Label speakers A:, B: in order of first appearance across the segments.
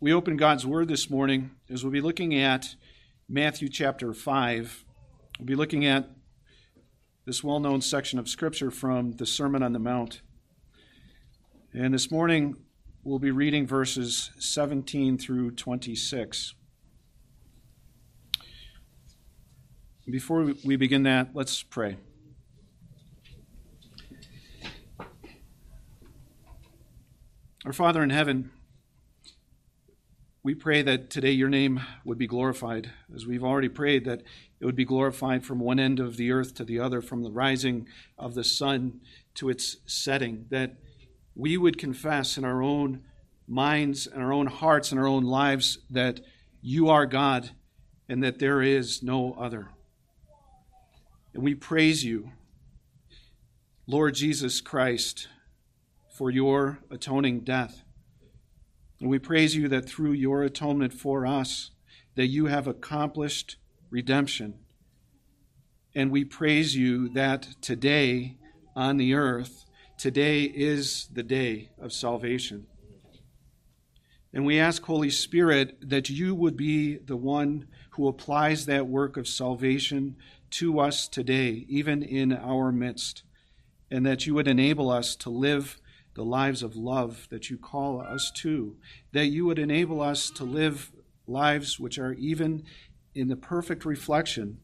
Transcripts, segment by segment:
A: we open God's Word this morning, as we'll be looking at Matthew chapter 5, we'll be looking at this well known section of Scripture from the Sermon on the Mount. And this morning, we'll be reading verses 17 through 26. Before we begin that, let's pray. Our Father in heaven, we pray that today your name would be glorified, as we've already prayed that it would be glorified from one end of the earth to the other, from the rising of the sun to its setting, that we would confess in our own minds and our own hearts and our own lives that you are God and that there is no other. And we praise you, Lord Jesus Christ, for your atoning death. And we praise you that through your atonement for us, that you have accomplished redemption. And we praise you that today on the earth, today is the day of salvation. And we ask, Holy Spirit, that you would be the one who applies that work of salvation to us today, even in our midst, and that you would enable us to live the lives of love that you call us to, that you would enable us to live lives which are even in the perfect reflection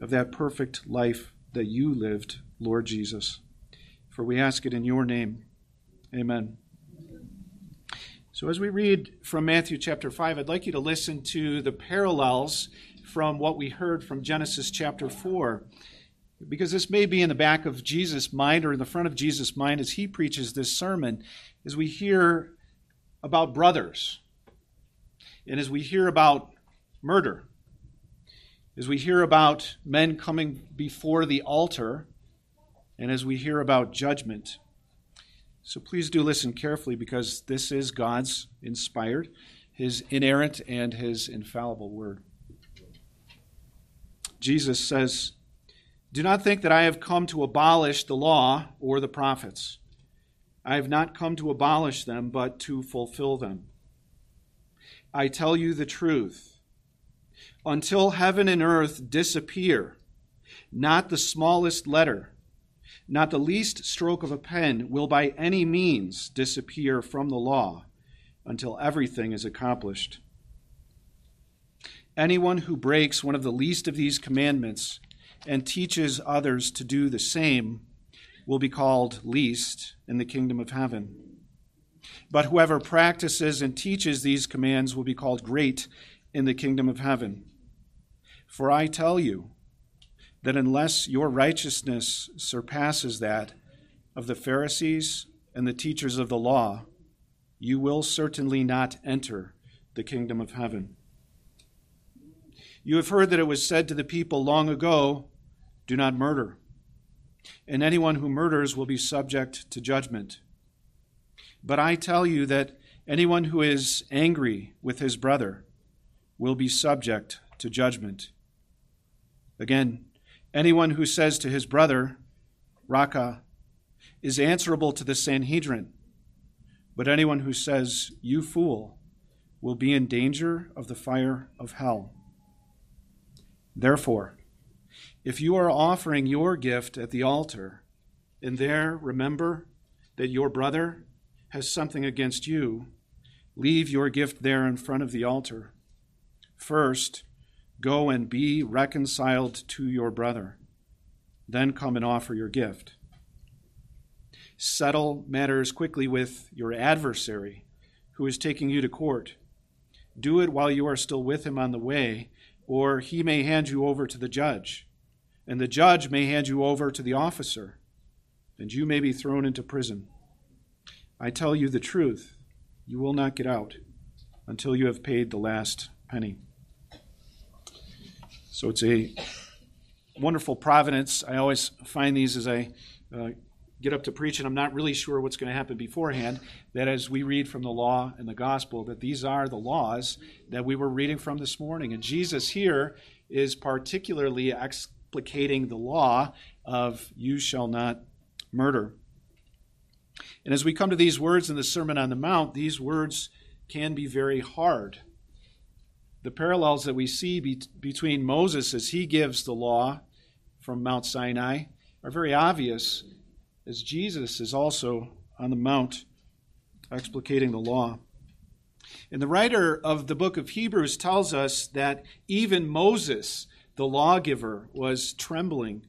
A: of that perfect life that you lived, Lord Jesus. For we ask it in your name. Amen. So, as we read from Matthew chapter 5, I'd like you to listen to the parallels from what we heard from Genesis chapter 4 because this may be in the back of Jesus' mind or in the front of Jesus' mind as he preaches this sermon, as we hear about brothers, and as we hear about murder, as we hear about men coming before the altar, and as we hear about judgment. So please do listen carefully because this is God's inspired, His inerrant, and His infallible word. Jesus says, do not think that I have come to abolish the law or the prophets. I have not come to abolish them, but to fulfill them. I tell you the truth. Until heaven and earth disappear, not the smallest letter, not the least stroke of a pen will by any means disappear from the law until everything is accomplished. Anyone who breaks one of the least of these commandments and teaches others to do the same will be called least in the kingdom of heaven. But whoever practices and teaches these commands will be called great in the kingdom of heaven. For I tell you that unless your righteousness surpasses that of the Pharisees and the teachers of the law, you will certainly not enter the kingdom of heaven. You have heard that it was said to the people long ago, Do not murder, and anyone who murders will be subject to judgment. But I tell you that anyone who is angry with his brother will be subject to judgment. Again, anyone who says to his brother, Raca, is answerable to the Sanhedrin. But anyone who says, You fool, will be in danger of the fire of hell. Therefore, if you are offering your gift at the altar, and there remember that your brother has something against you, leave your gift there in front of the altar. First, go and be reconciled to your brother. Then come and offer your gift. Settle matters quickly with your adversary who is taking you to court. Do it while you are still with him on the way or he may hand you over to the judge, and the judge may hand you over to the officer, and you may be thrown into prison. I tell you the truth, you will not get out until you have paid the last penny. So it's a wonderful providence. I always find these as I uh, get up to preach and I'm not really sure what's going to happen beforehand, that as we read from the law and the gospel, that these are the laws that we were reading from this morning. And Jesus here is particularly explicating the law of you shall not murder. And as we come to these words in the Sermon on the Mount, these words can be very hard. The parallels that we see be- between Moses as he gives the law from Mount Sinai are very obvious as Jesus is also on the Mount explicating the law. And the writer of the book of Hebrews tells us that even Moses, the lawgiver, was trembling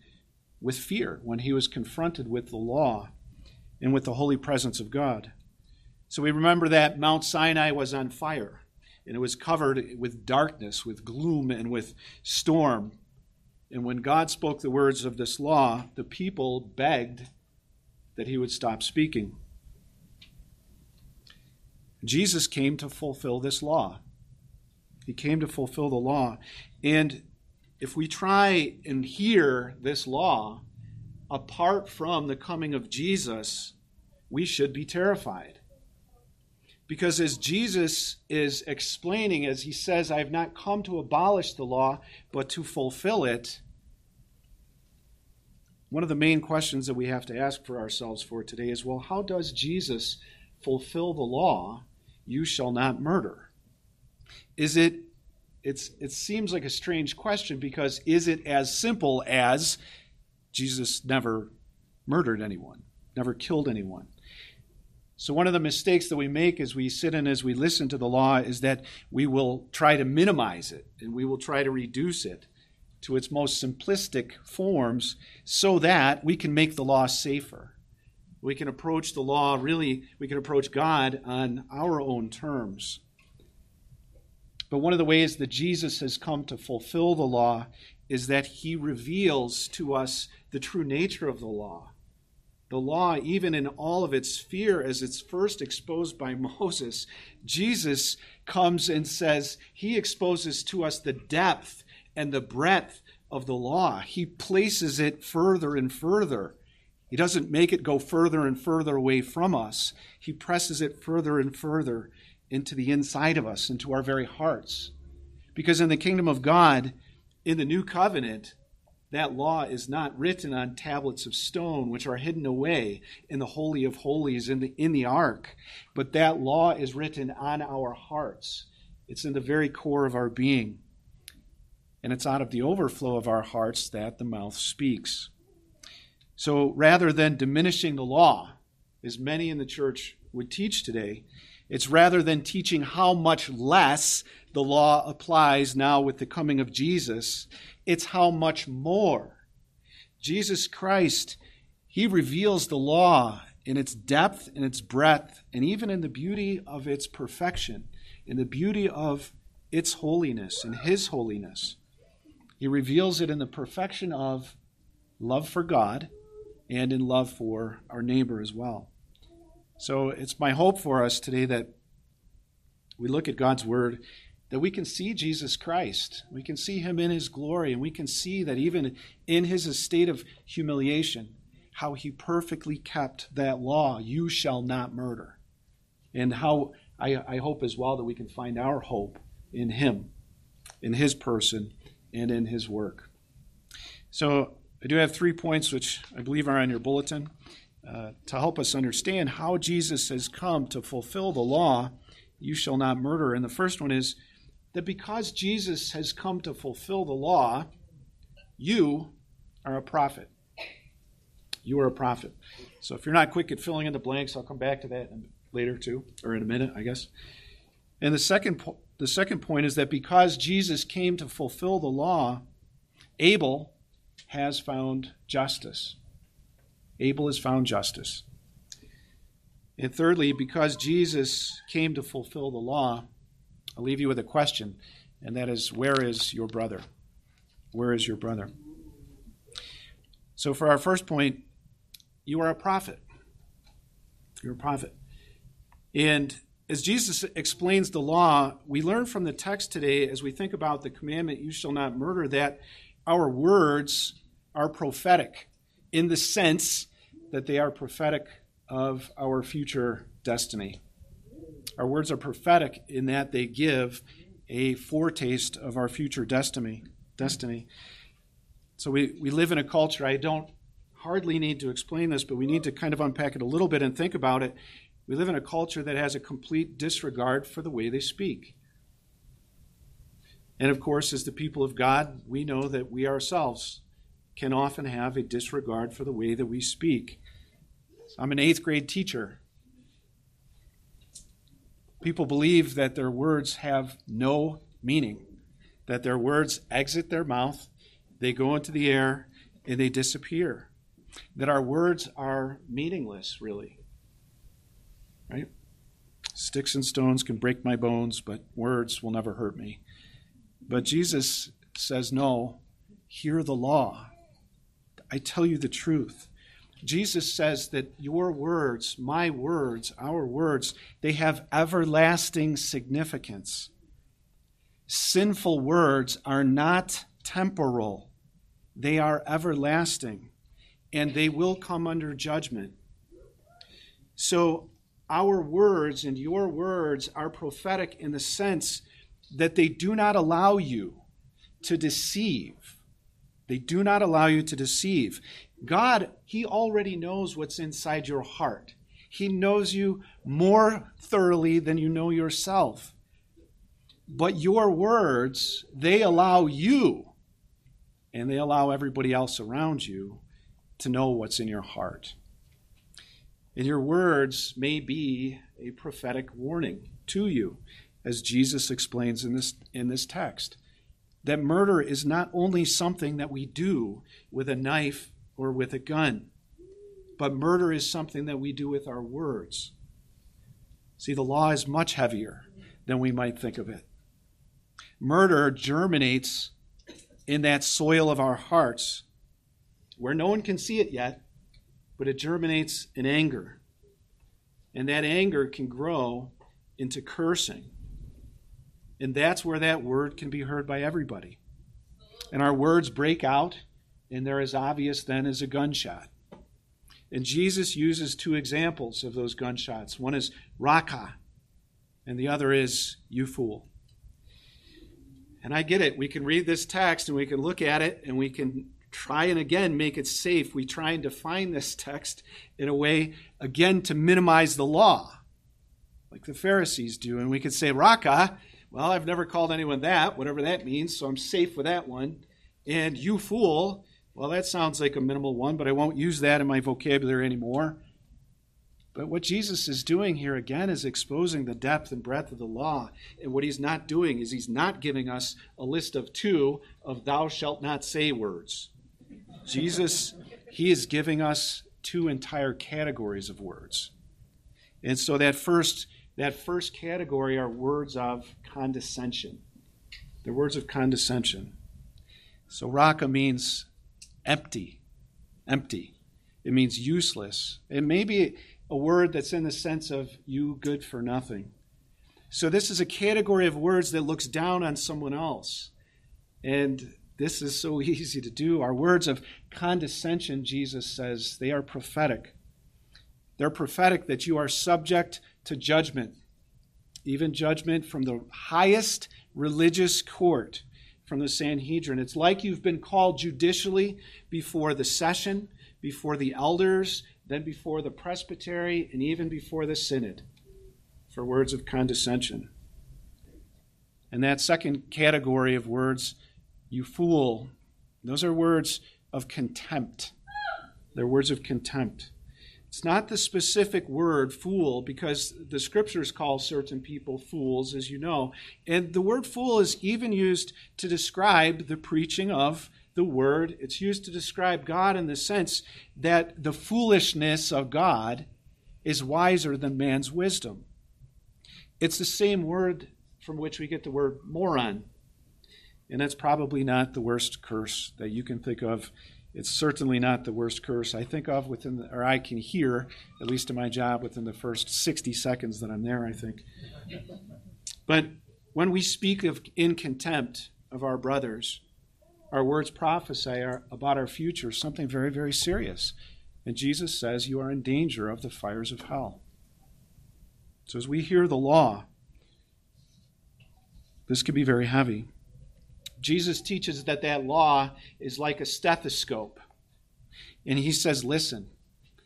A: with fear when he was confronted with the law and with the holy presence of God. So we remember that Mount Sinai was on fire and it was covered with darkness, with gloom, and with storm. And when God spoke the words of this law, the people begged that he would stop speaking. Jesus came to fulfill this law. He came to fulfill the law. And if we try and hear this law apart from the coming of Jesus, we should be terrified. Because as Jesus is explaining, as he says, I have not come to abolish the law, but to fulfill it, one of the main questions that we have to ask for ourselves for today is well, how does Jesus fulfill the law, you shall not murder? Is it it's it seems like a strange question because is it as simple as Jesus never murdered anyone, never killed anyone? So, one of the mistakes that we make as we sit and as we listen to the law is that we will try to minimize it and we will try to reduce it to its most simplistic forms so that we can make the law safer. We can approach the law really, we can approach God on our own terms. But one of the ways that Jesus has come to fulfill the law is that he reveals to us the true nature of the law. The law, even in all of its fear, as it's first exposed by Moses, Jesus comes and says, He exposes to us the depth and the breadth of the law. He places it further and further. He doesn't make it go further and further away from us, He presses it further and further into the inside of us, into our very hearts. Because in the kingdom of God, in the new covenant, that law is not written on tablets of stone, which are hidden away in the Holy of Holies in the, in the ark, but that law is written on our hearts. It's in the very core of our being. And it's out of the overflow of our hearts that the mouth speaks. So rather than diminishing the law, as many in the church would teach today, it's rather than teaching how much less the law applies now with the coming of Jesus, it's how much more. Jesus Christ, He reveals the law in its depth and its breadth, and even in the beauty of its perfection, in the beauty of its holiness and His holiness. He reveals it in the perfection of love for God and in love for our neighbor as well. So it's my hope for us today that we look at God's Word that we can see Jesus Christ. We can see him in his glory, and we can see that even in his estate of humiliation, how he perfectly kept that law you shall not murder. And how I, I hope as well that we can find our hope in him, in his person, and in his work. So I do have three points which I believe are on your bulletin uh, to help us understand how Jesus has come to fulfill the law you shall not murder. And the first one is that because Jesus has come to fulfill the law, you are a prophet. You are a prophet. So if you're not quick at filling in the blanks, I'll come back to that later too, or in a minute, I guess. And the second, po- the second point is that because Jesus came to fulfill the law, Abel has found justice. Abel has found justice. And thirdly, because Jesus came to fulfill the law, I'll leave you with a question, and that is where is your brother? Where is your brother? So, for our first point, you are a prophet. You're a prophet. And as Jesus explains the law, we learn from the text today, as we think about the commandment, you shall not murder, that our words are prophetic in the sense that they are prophetic of our future destiny. Our words are prophetic in that they give a foretaste of our future destiny. Destiny. So we, we live in a culture, I don't hardly need to explain this, but we need to kind of unpack it a little bit and think about it, We live in a culture that has a complete disregard for the way they speak. And of course, as the people of God, we know that we ourselves can often have a disregard for the way that we speak. I'm an eighth grade teacher. People believe that their words have no meaning, that their words exit their mouth, they go into the air, and they disappear. That our words are meaningless, really. Right? Sticks and stones can break my bones, but words will never hurt me. But Jesus says, no, hear the law. I tell you the truth. Jesus says that your words, my words, our words, they have everlasting significance. Sinful words are not temporal, they are everlasting, and they will come under judgment. So, our words and your words are prophetic in the sense that they do not allow you to deceive. They do not allow you to deceive. God, He already knows what's inside your heart. He knows you more thoroughly than you know yourself. But your words, they allow you and they allow everybody else around you to know what's in your heart. And your words may be a prophetic warning to you, as Jesus explains in this, in this text. That murder is not only something that we do with a knife or with a gun. But murder is something that we do with our words. See, the law is much heavier than we might think of it. Murder germinates in that soil of our hearts where no one can see it yet, but it germinates in anger. And that anger can grow into cursing. And that's where that word can be heard by everybody. And our words break out and they're as obvious then as a gunshot. And Jesus uses two examples of those gunshots. One is raca, and the other is you fool. And I get it. We can read this text and we can look at it and we can try and again make it safe. We try and define this text in a way, again, to minimize the law, like the Pharisees do. And we could say, Raca, well, I've never called anyone that, whatever that means, so I'm safe with that one. And you fool, well, that sounds like a minimal one, but I won't use that in my vocabulary anymore. But what Jesus is doing here again is exposing the depth and breadth of the law. And what he's not doing is he's not giving us a list of two of thou shalt not say words. Jesus, he is giving us two entire categories of words. And so that first that first category are words of condescension. The words of condescension. So raca means empty. Empty. It means useless. It may be a word that's in the sense of you good for nothing. So, this is a category of words that looks down on someone else. And this is so easy to do. Our words of condescension, Jesus says, they are prophetic. They're prophetic that you are subject to judgment, even judgment from the highest religious court from the Sanhedrin. It's like you've been called judicially before the session, before the elders, then before the presbytery, and even before the synod for words of condescension. And that second category of words, you fool, those are words of contempt. They're words of contempt. It's not the specific word fool because the scriptures call certain people fools, as you know. And the word fool is even used to describe the preaching of the word. It's used to describe God in the sense that the foolishness of God is wiser than man's wisdom. It's the same word from which we get the word moron. And that's probably not the worst curse that you can think of it's certainly not the worst curse I think of within, the, or I can hear, at least in my job, within the first 60 seconds that I'm there, I think. But when we speak of in contempt of our brothers, our words prophesy our, about our future, something very, very serious. And Jesus says, You are in danger of the fires of hell. So as we hear the law, this could be very heavy. Jesus teaches that that law is like a stethoscope. And he says, listen.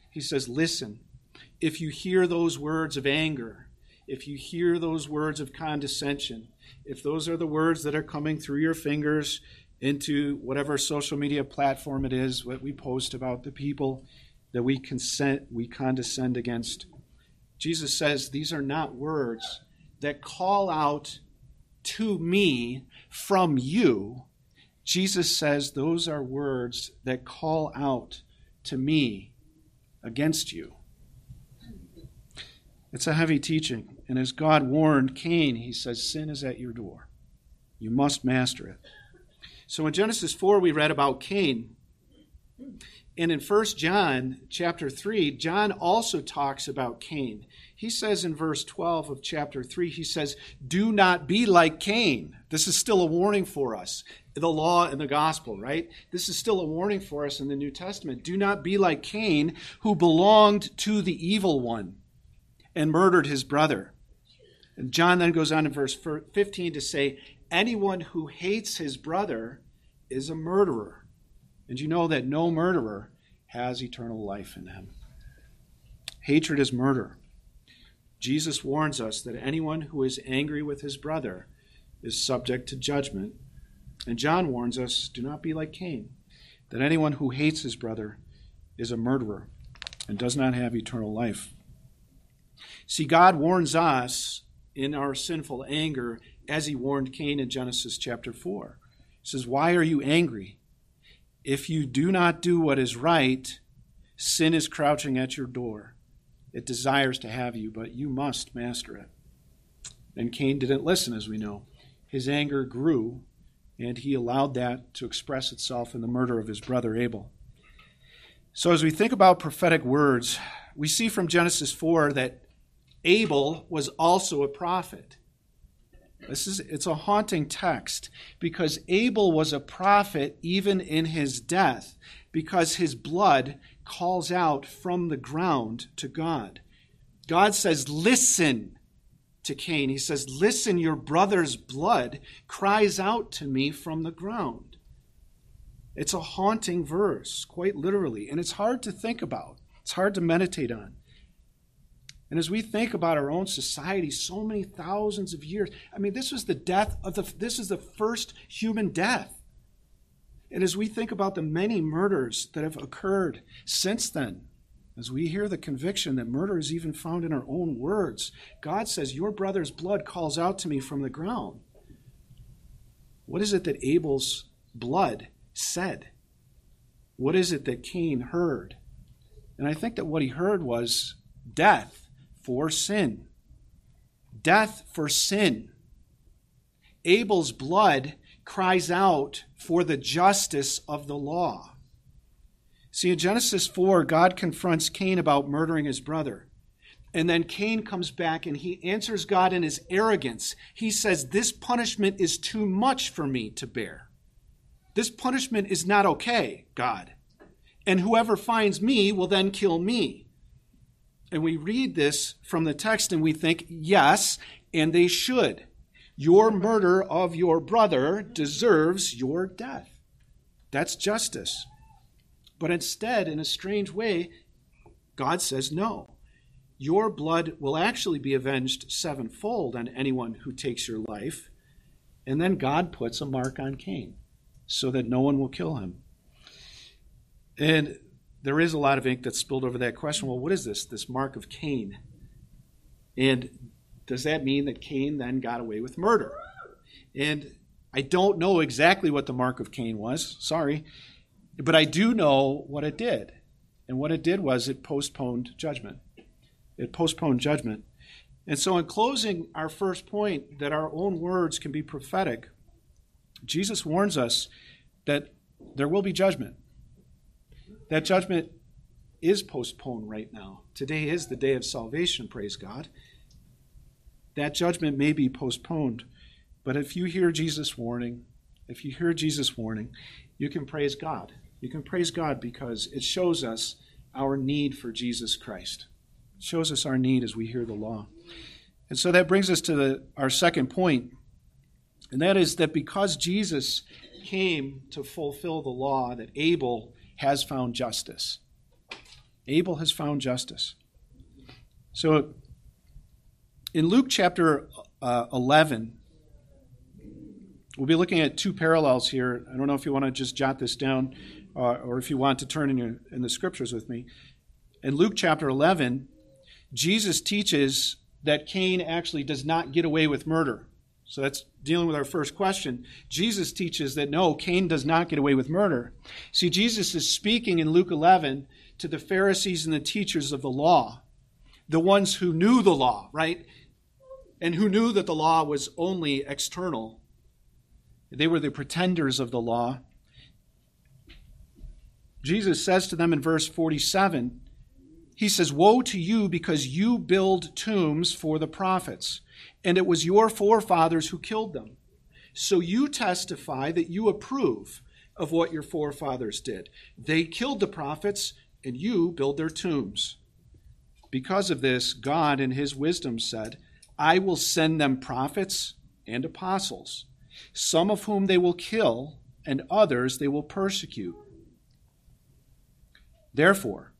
A: He says, listen. if you hear those words of anger, if you hear those words of condescension, if those are the words that are coming through your fingers into whatever social media platform it is, what we post about the people that we consent, we condescend against, Jesus says these are not words that call out to me from you. Jesus says those are words that call out to me against you. It's a heavy teaching. And as God warned Cain, he says, Sin is at your door. You must master it. So in Genesis 4, we read about Cain. And in 1 John chapter 3, John also talks about Cain. He says in verse 12 of chapter 3, he says, Do not be like Cain. This is still a warning for us. The law and the gospel, right? This is still a warning for us in the New Testament. Do not be like Cain, who belonged to the evil one and murdered his brother. And John then goes on in verse 15 to say, Anyone who hates his brother is a murderer. And you know that no murderer has eternal life in him. Hatred is murder. Jesus warns us that anyone who is angry with his brother is subject to judgment. And John warns us do not be like Cain, that anyone who hates his brother is a murderer and does not have eternal life. See, God warns us in our sinful anger as he warned Cain in Genesis chapter 4. He says, Why are you angry? If you do not do what is right, sin is crouching at your door. It desires to have you, but you must master it. And Cain didn't listen, as we know. His anger grew, and he allowed that to express itself in the murder of his brother Abel. So, as we think about prophetic words, we see from Genesis 4 that Abel was also a prophet. This is it's a haunting text because Abel was a prophet even in his death because his blood calls out from the ground to God. God says, "Listen to Cain." He says, "Listen, your brother's blood cries out to me from the ground." It's a haunting verse, quite literally, and it's hard to think about. It's hard to meditate on. And as we think about our own society, so many thousands of years, I mean, this was the death of the, this is the first human death. And as we think about the many murders that have occurred since then, as we hear the conviction that murder is even found in our own words, God says, Your brother's blood calls out to me from the ground. What is it that Abel's blood said? What is it that Cain heard? And I think that what he heard was death for sin. Death for sin. Abel's blood cries out for the justice of the law. See, in Genesis 4, God confronts Cain about murdering his brother. And then Cain comes back and he answers God in his arrogance. He says, This punishment is too much for me to bear. This punishment is not okay, God. And whoever finds me will then kill me. And we read this from the text and we think, yes, and they should. Your murder of your brother deserves your death. That's justice. But instead, in a strange way, God says no. Your blood will actually be avenged sevenfold on anyone who takes your life. And then God puts a mark on Cain so that no one will kill him. And there is a lot of ink that's spilled over that question. Well, what is this, this mark of Cain? And does that mean that Cain then got away with murder? And I don't know exactly what the mark of Cain was, sorry, but I do know what it did. And what it did was it postponed judgment. It postponed judgment. And so, in closing our first point, that our own words can be prophetic, Jesus warns us that there will be judgment. That judgment is postponed right now. Today is the day of salvation, praise God. That judgment may be postponed. But if you hear Jesus' warning, if you hear Jesus' warning, you can praise God. You can praise God because it shows us our need for Jesus Christ. It shows us our need as we hear the law. And so that brings us to the, our second point, and that is that because Jesus came to fulfill the law, that Abel has found justice. Abel has found justice. So in Luke chapter uh, 11, we'll be looking at two parallels here. I don't know if you want to just jot this down uh, or if you want to turn in, your, in the scriptures with me. In Luke chapter 11, Jesus teaches that Cain actually does not get away with murder. So that's dealing with our first question. Jesus teaches that no, Cain does not get away with murder. See, Jesus is speaking in Luke 11 to the Pharisees and the teachers of the law, the ones who knew the law, right? And who knew that the law was only external. They were the pretenders of the law. Jesus says to them in verse 47, He says, Woe to you because you build tombs for the prophets and it was your forefathers who killed them. So you testify that you approve of what your forefathers did. They killed the prophets, and you build their tombs. Because of this, God, in his wisdom, said, I will send them prophets and apostles, some of whom they will kill, and others they will persecute. Therefore,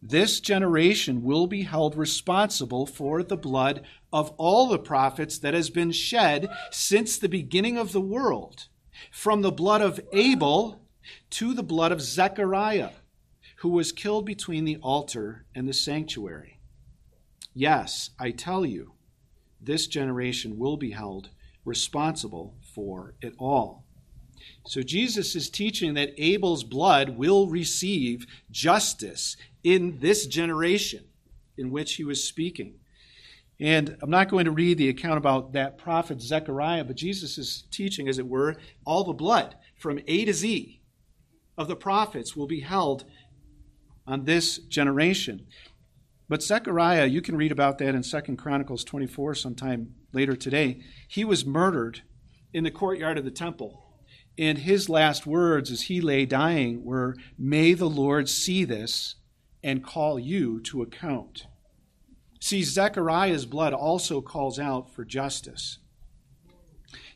A: this generation will be held responsible for the blood of all the prophets that has been shed since the beginning of the world, from the blood of Abel to the blood of Zechariah, who was killed between the altar and the sanctuary. Yes, I tell you, this generation will be held responsible for it all. So Jesus is teaching that Abel's blood will receive justice in this generation in which he was speaking. And I'm not going to read the account about that prophet Zechariah, but Jesus is teaching, as it were, all the blood from A to Z of the prophets will be held on this generation. But Zechariah, you can read about that in Second Chronicles 24 sometime later today. He was murdered in the courtyard of the temple. And his last words as he lay dying were, May the Lord see this and call you to account. See, Zechariah's blood also calls out for justice.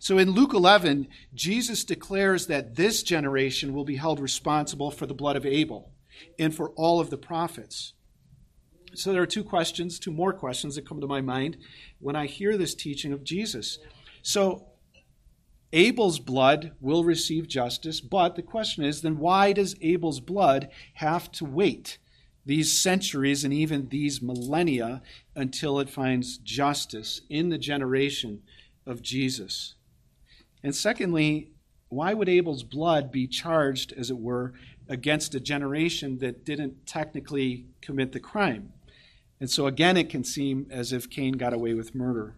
A: So in Luke 11, Jesus declares that this generation will be held responsible for the blood of Abel and for all of the prophets. So there are two questions, two more questions that come to my mind when I hear this teaching of Jesus. So Abel's blood will receive justice, but the question is then why does Abel's blood have to wait these centuries and even these millennia until it finds justice in the generation of Jesus. And secondly, why would Abel's blood be charged, as it were, against a generation that didn't technically commit the crime? And so again, it can seem as if Cain got away with murder.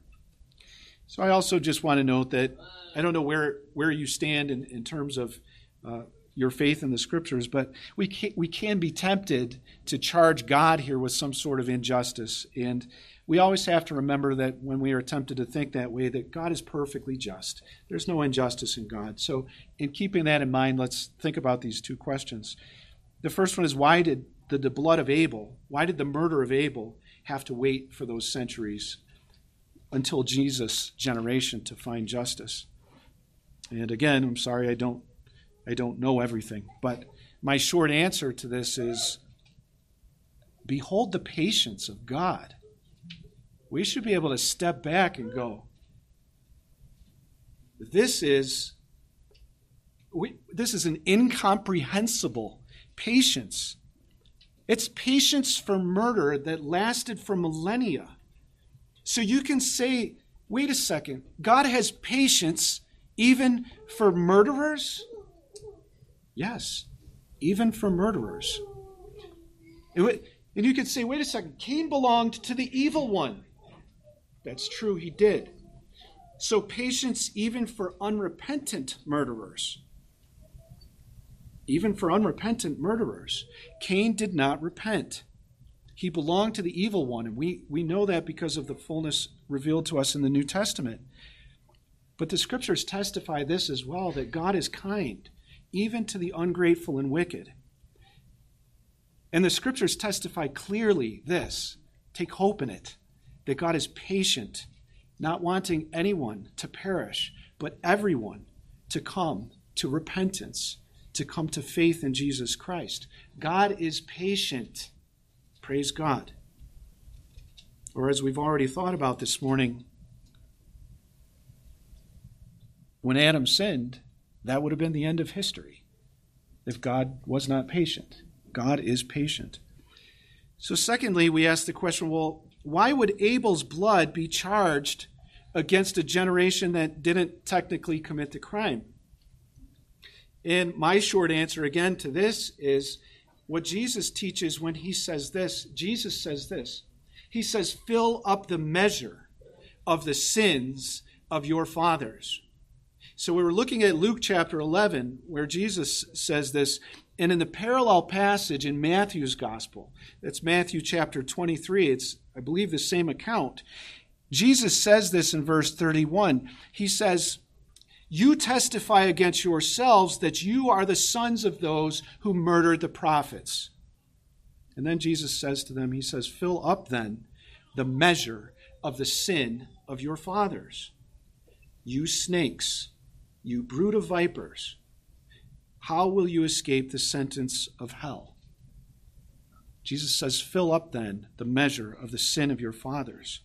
A: So I also just want to note that I don't know where, where you stand in, in terms of uh, your faith in the scriptures, but we can, we can be tempted to charge God here with some sort of injustice. And we always have to remember that when we are tempted to think that way, that God is perfectly just. There's no injustice in God. So, in keeping that in mind, let's think about these two questions. The first one is why did the, the blood of Abel, why did the murder of Abel have to wait for those centuries until Jesus' generation to find justice? And again, I'm sorry I don't I don't know everything. But my short answer to this is behold the patience of God. We should be able to step back and go, this is we, this is an incomprehensible patience. It's patience for murder that lasted for millennia. So you can say, wait a second, God has patience even for murderers? Yes, even for murderers. Would, and you could say, wait a second, Cain belonged to the evil one. That's true, he did. So, patience even for unrepentant murderers. Even for unrepentant murderers. Cain did not repent. He belonged to the evil one, and we, we know that because of the fullness revealed to us in the New Testament. But the scriptures testify this as well that God is kind even to the ungrateful and wicked. And the scriptures testify clearly this take hope in it that God is patient, not wanting anyone to perish, but everyone to come to repentance, to come to faith in Jesus Christ. God is patient. Praise God. Or as we've already thought about this morning, when Adam sinned, that would have been the end of history if God was not patient. God is patient. So, secondly, we ask the question well, why would Abel's blood be charged against a generation that didn't technically commit the crime? And my short answer again to this is what Jesus teaches when he says this. Jesus says this. He says, Fill up the measure of the sins of your fathers. So we were looking at Luke chapter 11, where Jesus says this, and in the parallel passage in Matthew's gospel, that's Matthew chapter 23, it's, I believe, the same account. Jesus says this in verse 31. He says, You testify against yourselves that you are the sons of those who murdered the prophets. And then Jesus says to them, He says, Fill up then the measure of the sin of your fathers. You snakes, you brood of vipers, how will you escape the sentence of hell? Jesus says, Fill up then the measure of the sin of your fathers.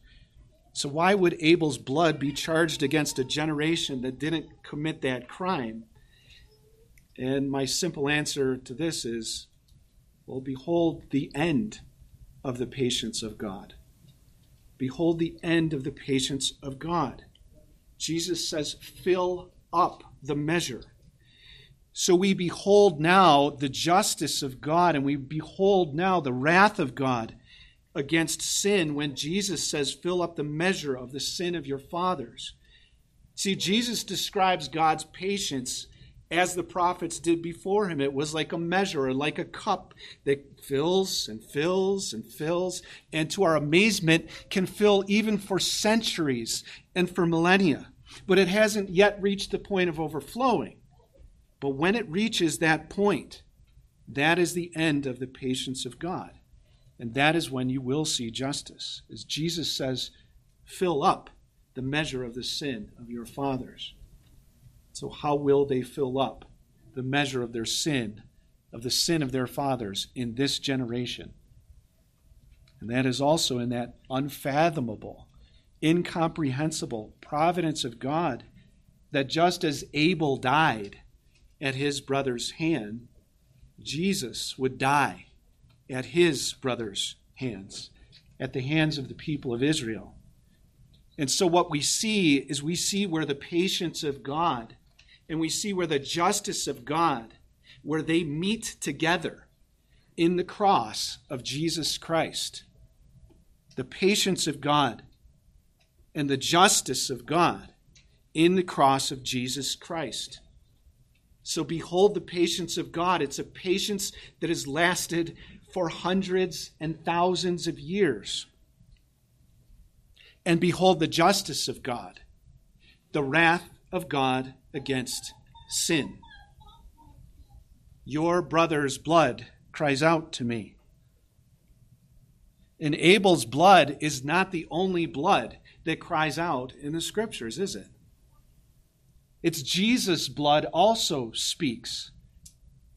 A: So, why would Abel's blood be charged against a generation that didn't commit that crime? And my simple answer to this is well, behold the end of the patience of God. Behold the end of the patience of God. Jesus says, fill up the measure. So we behold now the justice of God, and we behold now the wrath of God against sin when Jesus says, Fill up the measure of the sin of your fathers. See, Jesus describes God's patience as the prophets did before him. It was like a measure or like a cup that fills and fills and fills, and to our amazement, can fill even for centuries and for millennia. But it hasn't yet reached the point of overflowing. But when it reaches that point, that is the end of the patience of God. And that is when you will see justice. As Jesus says, fill up the measure of the sin of your fathers. So, how will they fill up the measure of their sin, of the sin of their fathers in this generation? And that is also in that unfathomable, incomprehensible providence of God that just as Abel died at his brother's hand, Jesus would die at his brother's hands, at the hands of the people of Israel. And so, what we see is we see where the patience of God and we see where the justice of God, where they meet together in the cross of Jesus Christ. The patience of God and the justice of God in the cross of Jesus Christ. So, behold the patience of God. It's a patience that has lasted for hundreds and thousands of years. And behold the justice of God, the wrath of God against sin. Your brother's blood cries out to me. And Abel's blood is not the only blood that cries out in the scriptures, is it? It's Jesus' blood also speaks.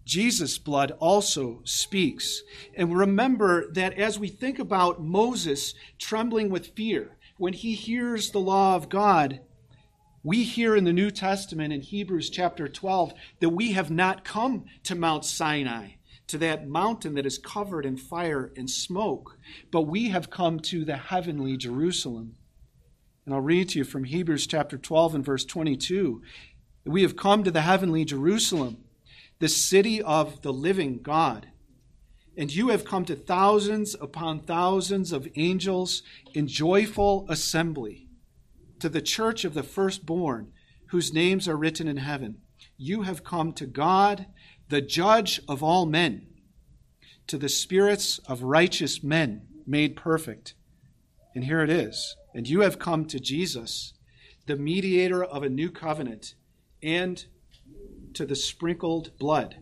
A: Jesus' blood also speaks. And remember that as we think about Moses trembling with fear when he hears the law of God, we hear in the New Testament in Hebrews chapter 12 that we have not come to Mount Sinai, to that mountain that is covered in fire and smoke, but we have come to the heavenly Jerusalem. And I'll read to you from Hebrews chapter 12 and verse 22. We have come to the heavenly Jerusalem the city of the living God. And you have come to thousands upon thousands of angels in joyful assembly, to the church of the firstborn, whose names are written in heaven. You have come to God, the judge of all men, to the spirits of righteous men made perfect. And here it is. And you have come to Jesus, the mediator of a new covenant, and to the sprinkled blood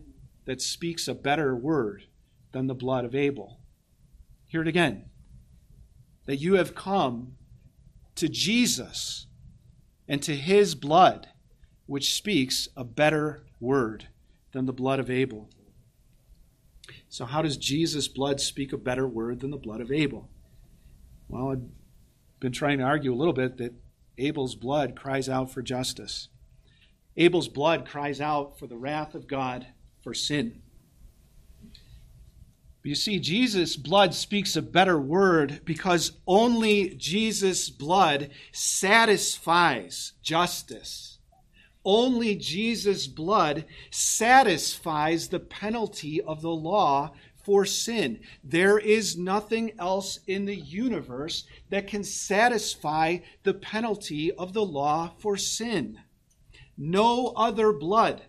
A: that speaks a better word than the blood of Abel. Hear it again that you have come to Jesus and to his blood, which speaks a better word than the blood of Abel. So, how does Jesus' blood speak a better word than the blood of Abel? Well, been trying to argue a little bit that Abel's blood cries out for justice. Abel's blood cries out for the wrath of God for sin. But you see, Jesus' blood speaks a better word because only Jesus' blood satisfies justice. Only Jesus' blood satisfies the penalty of the law for sin. There is nothing else in the universe that can satisfy the penalty of the law for sin. No other blood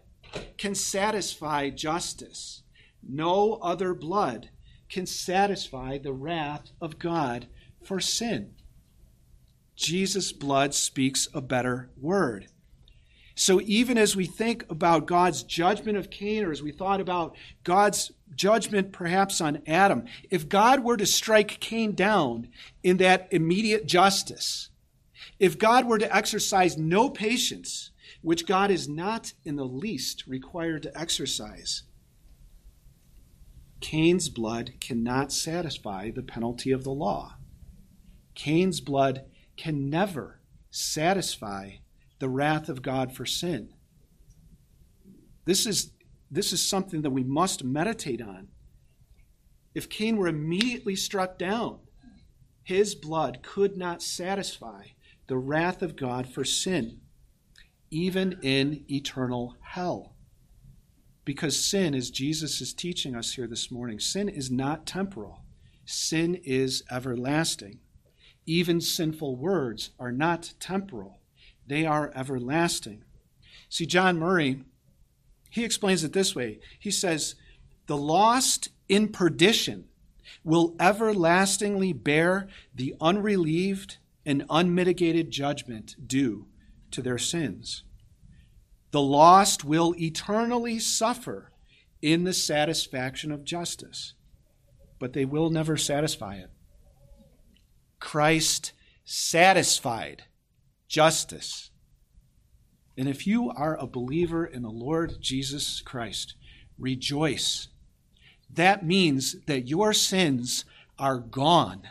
A: can satisfy justice. No other blood can satisfy the wrath of God for sin. Jesus' blood speaks a better word. So even as we think about God's judgment of Cain, or as we thought about God's judgment perhaps on Adam, if God were to strike Cain down in that immediate justice, if God were to exercise no patience, which God is not in the least required to exercise, Cain's blood cannot satisfy the penalty of the law. Cain's blood can never satisfy the wrath of God for sin. This is, this is something that we must meditate on. If Cain were immediately struck down, his blood could not satisfy the wrath of God for sin, even in eternal hell. Because sin, as Jesus is teaching us here this morning, sin is not temporal, sin is everlasting. Even sinful words are not temporal they are everlasting. See, John Murray, he explains it this way. He says, The lost in perdition will everlastingly bear the unrelieved and unmitigated judgment due to their sins. The lost will eternally suffer in the satisfaction of justice, but they will never satisfy it. Christ satisfied justice. And if you are a believer in the Lord Jesus Christ, rejoice. That means that your sins are gone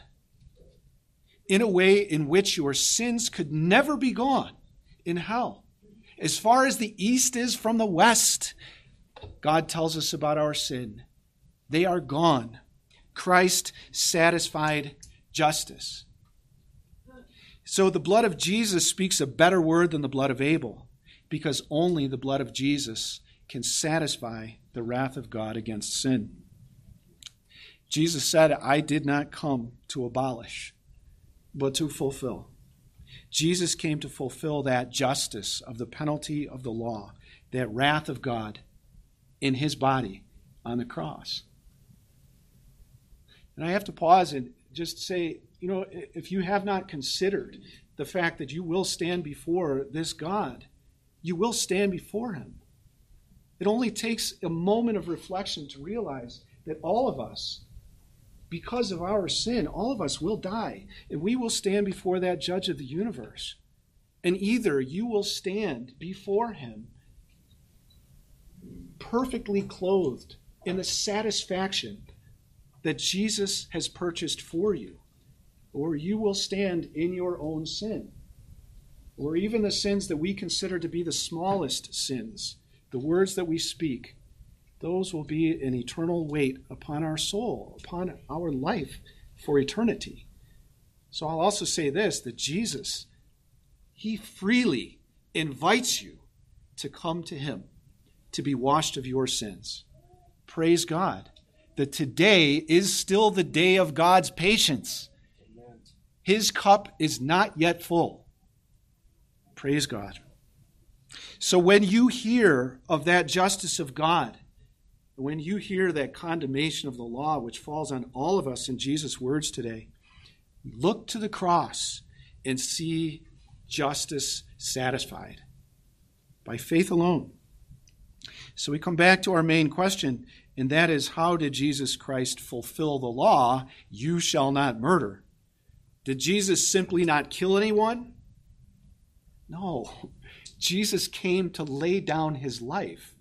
A: in a way in which your sins could never be gone in hell. As far as the east is from the west, God tells us about our sin. They are gone. Christ satisfied justice. So the blood of Jesus speaks a better word than the blood of Abel, because only the blood of Jesus can satisfy the wrath of God against sin. Jesus said, I did not come to abolish, but to fulfill. Jesus came to fulfill that justice of the penalty of the law, that wrath of God in his body on the cross. And I have to pause and just say, you know, if you have not considered the fact that you will stand before this God, you will stand before Him. It only takes a moment of reflection to realize that all of us, because of our sin, all of us will die, and we will stand before that judge of the universe. And either you will stand before Him perfectly clothed in the satisfaction that Jesus has purchased for you or you will stand in your own sin, or even the sins that we consider to be the smallest sins, the words that we speak, those will be an eternal weight upon our soul, upon our life for eternity. So I'll also say this that Jesus, He freely invites you to come to Him to be washed of your sins. Praise God that today is still the day of God's patience. His cup is not yet full. Praise God. So when you hear of that justice of God, when you hear that condemnation of the law which falls on all of us in Jesus' words today, look to the cross and see justice satisfied by faith alone. So we come back to our main question, and that is how did Jesus Christ fulfill the law, you shall not murder? Did Jesus simply not kill anyone? No. Jesus came to lay down his life.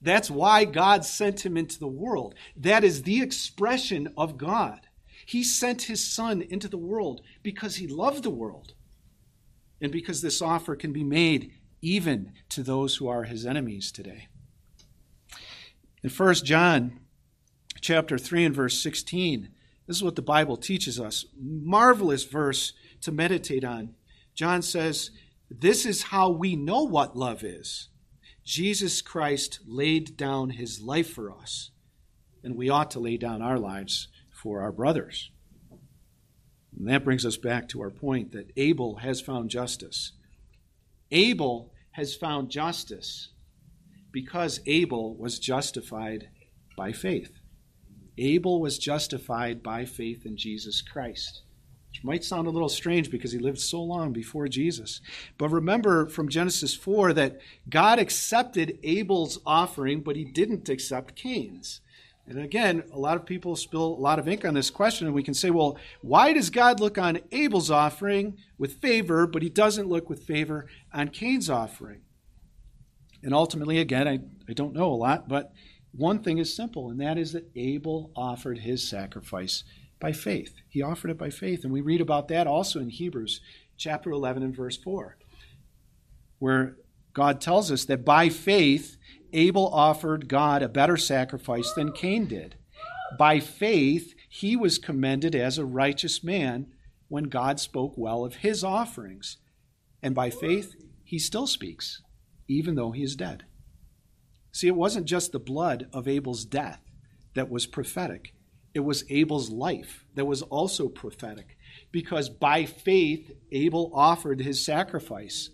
A: That's why God sent him into the world. That is the expression of God. He sent his son into the world because he loved the world and because this offer can be made even to those who are his enemies today. In 1 John chapter 3 and verse 16, this is what the Bible teaches us. Marvelous verse to meditate on. John says, This is how we know what love is. Jesus Christ laid down his life for us, and we ought to lay down our lives for our brothers. And that brings us back to our point that Abel has found justice. Abel has found justice because Abel was justified by faith. Abel was justified by faith in Jesus Christ. Which might sound a little strange because he lived so long before Jesus. But remember from Genesis 4 that God accepted Abel's offering, but he didn't accept Cain's. And again, a lot of people spill a lot of ink on this question, and we can say, well, why does God look on Abel's offering with favor, but he doesn't look with favor on Cain's offering? And ultimately, again, I, I don't know a lot, but one thing is simple, and that is that Abel offered his sacrifice by faith. He offered it by faith. And we read about that also in Hebrews chapter 11 and verse 4, where God tells us that by faith, Abel offered God a better sacrifice than Cain did. By faith, he was commended as a righteous man when God spoke well of his offerings. And by faith, he still speaks, even though he is dead. See, it wasn't just the blood of Abel's death that was prophetic, it was Abel's life that was also prophetic. Because by faith, Abel offered his sacrifice.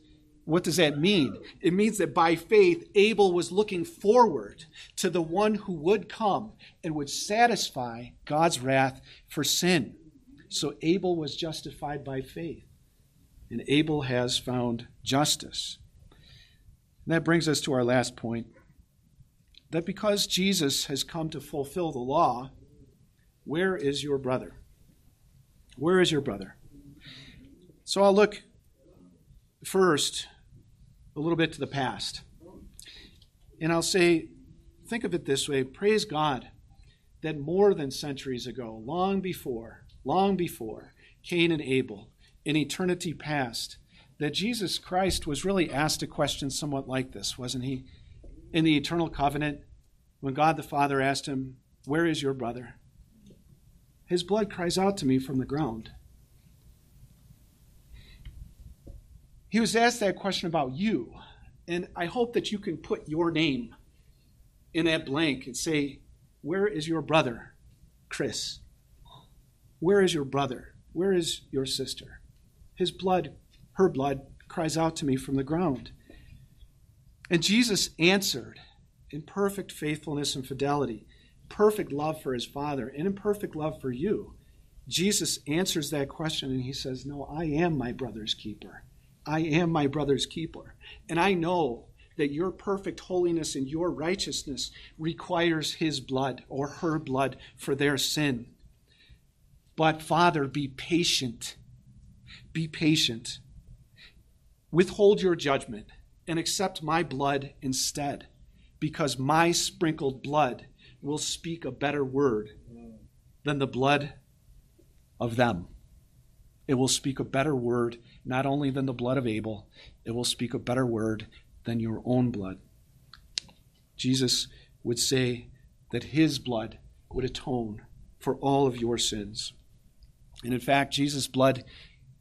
A: What does that mean? It means that by faith, Abel was looking forward to the one who would come and would satisfy God's wrath for sin. So Abel was justified by faith, and Abel has found justice. And that brings us to our last point that because Jesus has come to fulfill the law, where is your brother? Where is your brother? So I'll look first a little bit to the past. And I'll say, think of it this way praise God that more than centuries ago, long before, long before Cain and Abel, in eternity past, that Jesus Christ was really asked a question somewhat like this, wasn't he? In the eternal covenant, when God the Father asked him, Where is your brother? His blood cries out to me from the ground. He was asked that question about you, and I hope that you can put your name in that blank and say, Where is your brother, Chris? Where is your brother? Where is your sister? His blood, her blood, cries out to me from the ground. And Jesus answered in perfect faithfulness and fidelity perfect love for his Father and in perfect love for you, Jesus answers that question and he says, No, I am my brother's keeper. I am my brother's keeper. And I know that your perfect holiness and your righteousness requires his blood or her blood for their sin. But, Father, be patient. Be patient. Withhold your judgment and accept my blood instead, because my sprinkled blood will speak a better word than the blood of them. It will speak a better word, not only than the blood of Abel, it will speak a better word than your own blood. Jesus would say that his blood would atone for all of your sins. And in fact, Jesus' blood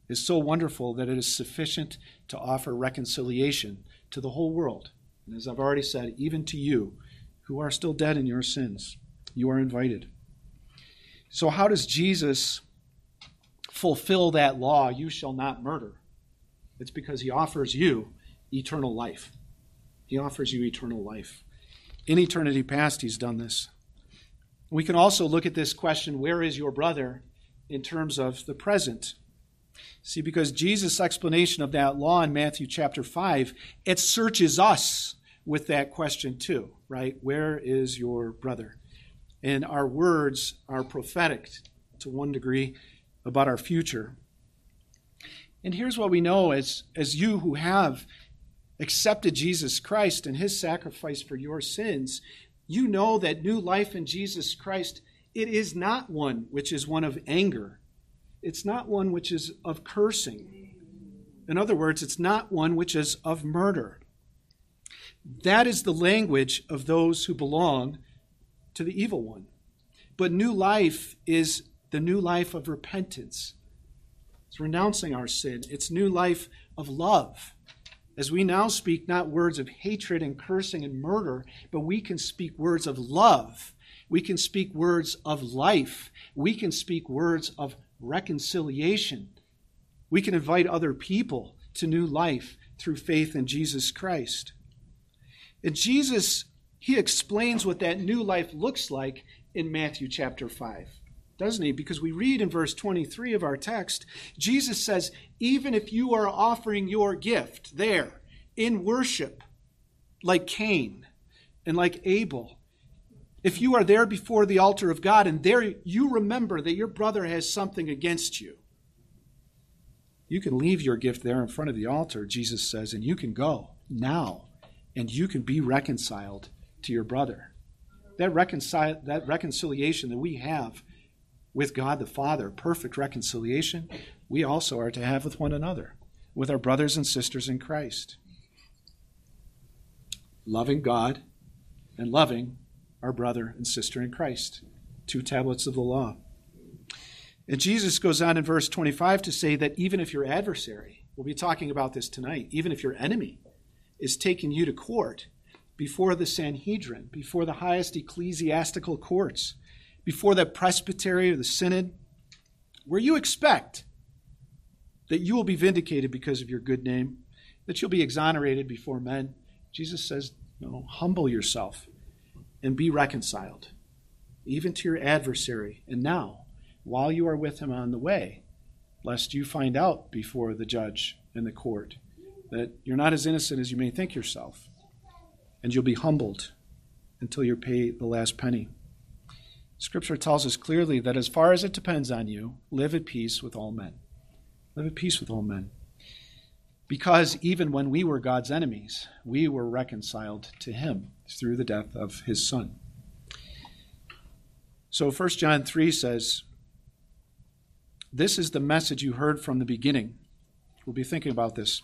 A: is so wonderful that it is sufficient to offer reconciliation to the whole world. And as I've already said, even to you who are still dead in your sins. You are invited. So, how does Jesus fulfill that law, you shall not murder? It's because he offers you eternal life. He offers you eternal life. In eternity past, he's done this. We can also look at this question, where is your brother, in terms of the present. See, because Jesus' explanation of that law in Matthew chapter 5, it searches us with that question too, right? Where is your brother? And our words are prophetic to one degree about our future. And here's what we know as, as you who have accepted Jesus Christ and his sacrifice for your sins, you know that new life in Jesus Christ it is not one which is one of anger. It's not one which is of cursing. In other words, it's not one which is of murder. That is the language of those who belong to the evil one. But new life is the new life of repentance. It's renouncing our sin. It's new life of love. As we now speak not words of hatred and cursing and murder, but we can speak words of love. We can speak words of life. We can speak words of reconciliation. We can invite other people to new life through faith in Jesus Christ. And Jesus, he explains what that new life looks like in Matthew chapter 5, doesn't he? Because we read in verse 23 of our text, Jesus says, Even if you are offering your gift there in worship, like Cain and like Abel, if you are there before the altar of God and there you remember that your brother has something against you, you can leave your gift there in front of the altar, Jesus says, and you can go now and you can be reconciled to your brother. That, reconcil- that reconciliation that we have with God the Father, perfect reconciliation, we also are to have with one another, with our brothers and sisters in Christ. Loving God and loving our brother and sister in Christ. Two tablets of the law. And Jesus goes on in verse 25 to say that even if your adversary, we'll be talking about this tonight, even if your enemy is taking you to court before the Sanhedrin, before the highest ecclesiastical courts, before the presbytery or the synod, where you expect that you will be vindicated because of your good name, that you'll be exonerated before men. Jesus says, No, humble yourself and be reconciled, even to your adversary. And now, while you are with him on the way, lest you find out before the judge and the court that you're not as innocent as you may think yourself, and you'll be humbled until you pay the last penny. Scripture tells us clearly that as far as it depends on you, live at peace with all men. Live at peace with all men. Because even when we were God's enemies, we were reconciled to Him through the death of His Son. So 1 John 3 says, This is the message you heard from the beginning. We'll be thinking about this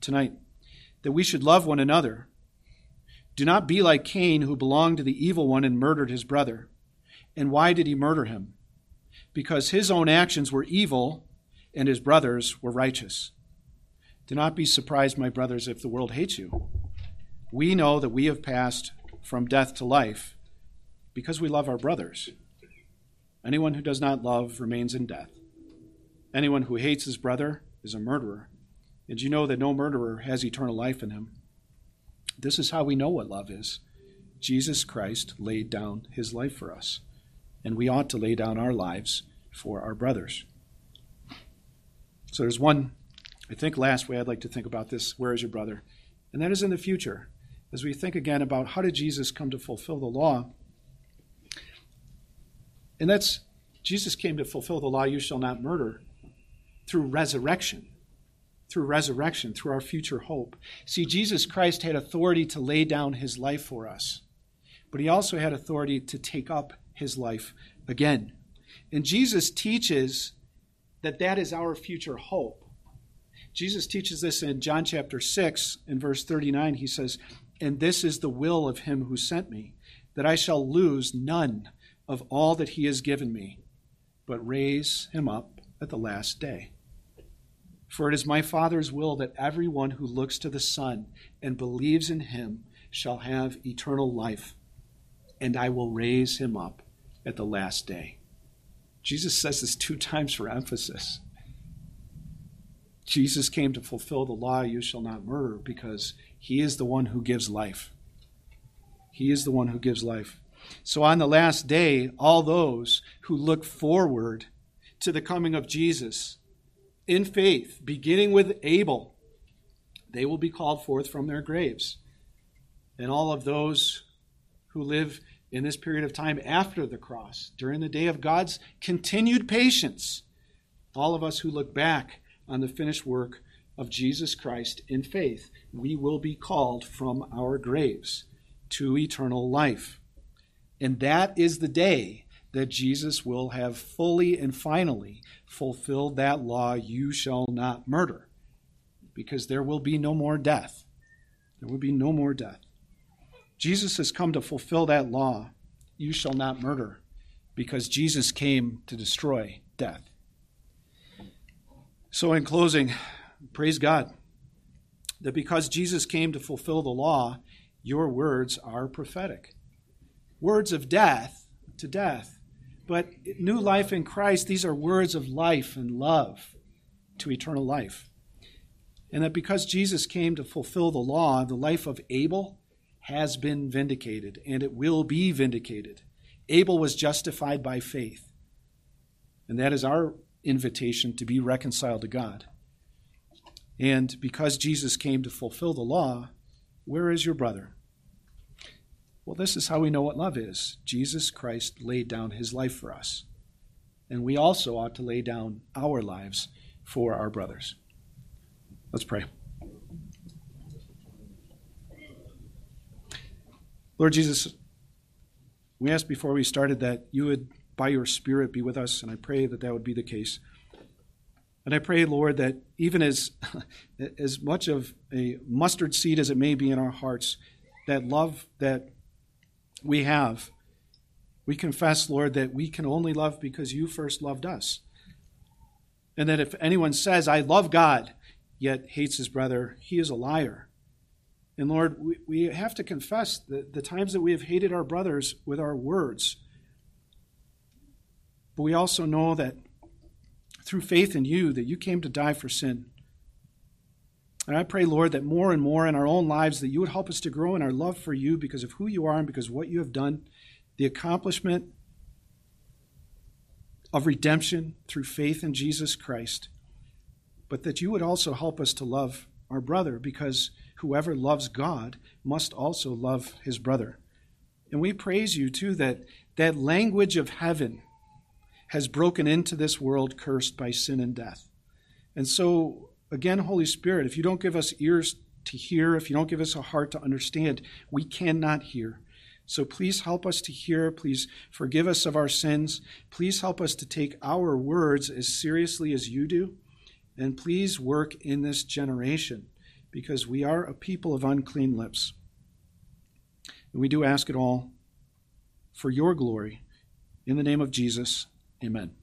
A: tonight that we should love one another. Do not be like Cain, who belonged to the evil one and murdered his brother. And why did he murder him? Because his own actions were evil and his brothers were righteous. Do not be surprised, my brothers, if the world hates you. We know that we have passed from death to life because we love our brothers. Anyone who does not love remains in death. Anyone who hates his brother is a murderer. And you know that no murderer has eternal life in him. This is how we know what love is. Jesus Christ laid down his life for us, and we ought to lay down our lives for our brothers. So there's one, I think, last way I'd like to think about this where is your brother? And that is in the future. As we think again about how did Jesus come to fulfill the law? And that's Jesus came to fulfill the law, you shall not murder, through resurrection through resurrection, through our future hope. See, Jesus Christ had authority to lay down his life for us, but he also had authority to take up his life again. And Jesus teaches that that is our future hope. Jesus teaches this in John chapter 6, in verse 39. He says, And this is the will of him who sent me, that I shall lose none of all that he has given me, but raise him up at the last day. For it is my Father's will that everyone who looks to the Son and believes in him shall have eternal life, and I will raise him up at the last day. Jesus says this two times for emphasis. Jesus came to fulfill the law, you shall not murder, because he is the one who gives life. He is the one who gives life. So on the last day, all those who look forward to the coming of Jesus in faith, beginning with Abel, they will be called forth from their graves. And all of those who live in this period of time after the cross, during the day of God's continued patience, all of us who look back on the finished work of Jesus Christ in faith, we will be called from our graves to eternal life. And that is the day that Jesus will have fully and finally fulfilled that law you shall not murder, because there will be no more death. There will be no more death. Jesus has come to fulfill that law you shall not murder, because Jesus came to destroy death. So, in closing, praise God that because Jesus came to fulfill the law, your words are prophetic. Words of death to death. But new life in Christ, these are words of life and love to eternal life. And that because Jesus came to fulfill the law, the life of Abel has been vindicated and it will be vindicated. Abel was justified by faith. And that is our invitation to be reconciled to God. And because Jesus came to fulfill the law, where is your brother? Well, this is how we know what love is. Jesus Christ laid down his life for us. And we also ought to lay down our lives for our brothers. Let's pray. Lord Jesus, we asked before we started that you would, by your Spirit, be with us, and I pray that that would be the case. And I pray, Lord, that even as, as much of a mustard seed as it may be in our hearts, that love that we have, we confess, Lord, that we can only love because you first loved us. And that if anyone says, I love God, yet hates his brother, he is a liar. And Lord, we, we have to confess that the times that we have hated our brothers with our words. But we also know that through faith in you, that you came to die for sin. And I pray, Lord, that more and more in our own lives, that you would help us to grow in our love for you because of who you are and because of what you have done, the accomplishment of redemption through faith in Jesus Christ. But that you would also help us to love our brother because whoever loves God must also love his brother. And we praise you, too, that that language of heaven has broken into this world cursed by sin and death. And so Again, Holy Spirit, if you don't give us ears to hear, if you don't give us a heart to understand, we cannot hear. So please help us to hear. Please forgive us of our sins. Please help us to take our words as seriously as you do. And please work in this generation because we are a people of unclean lips. And we do ask it all for your glory. In the name of Jesus, amen.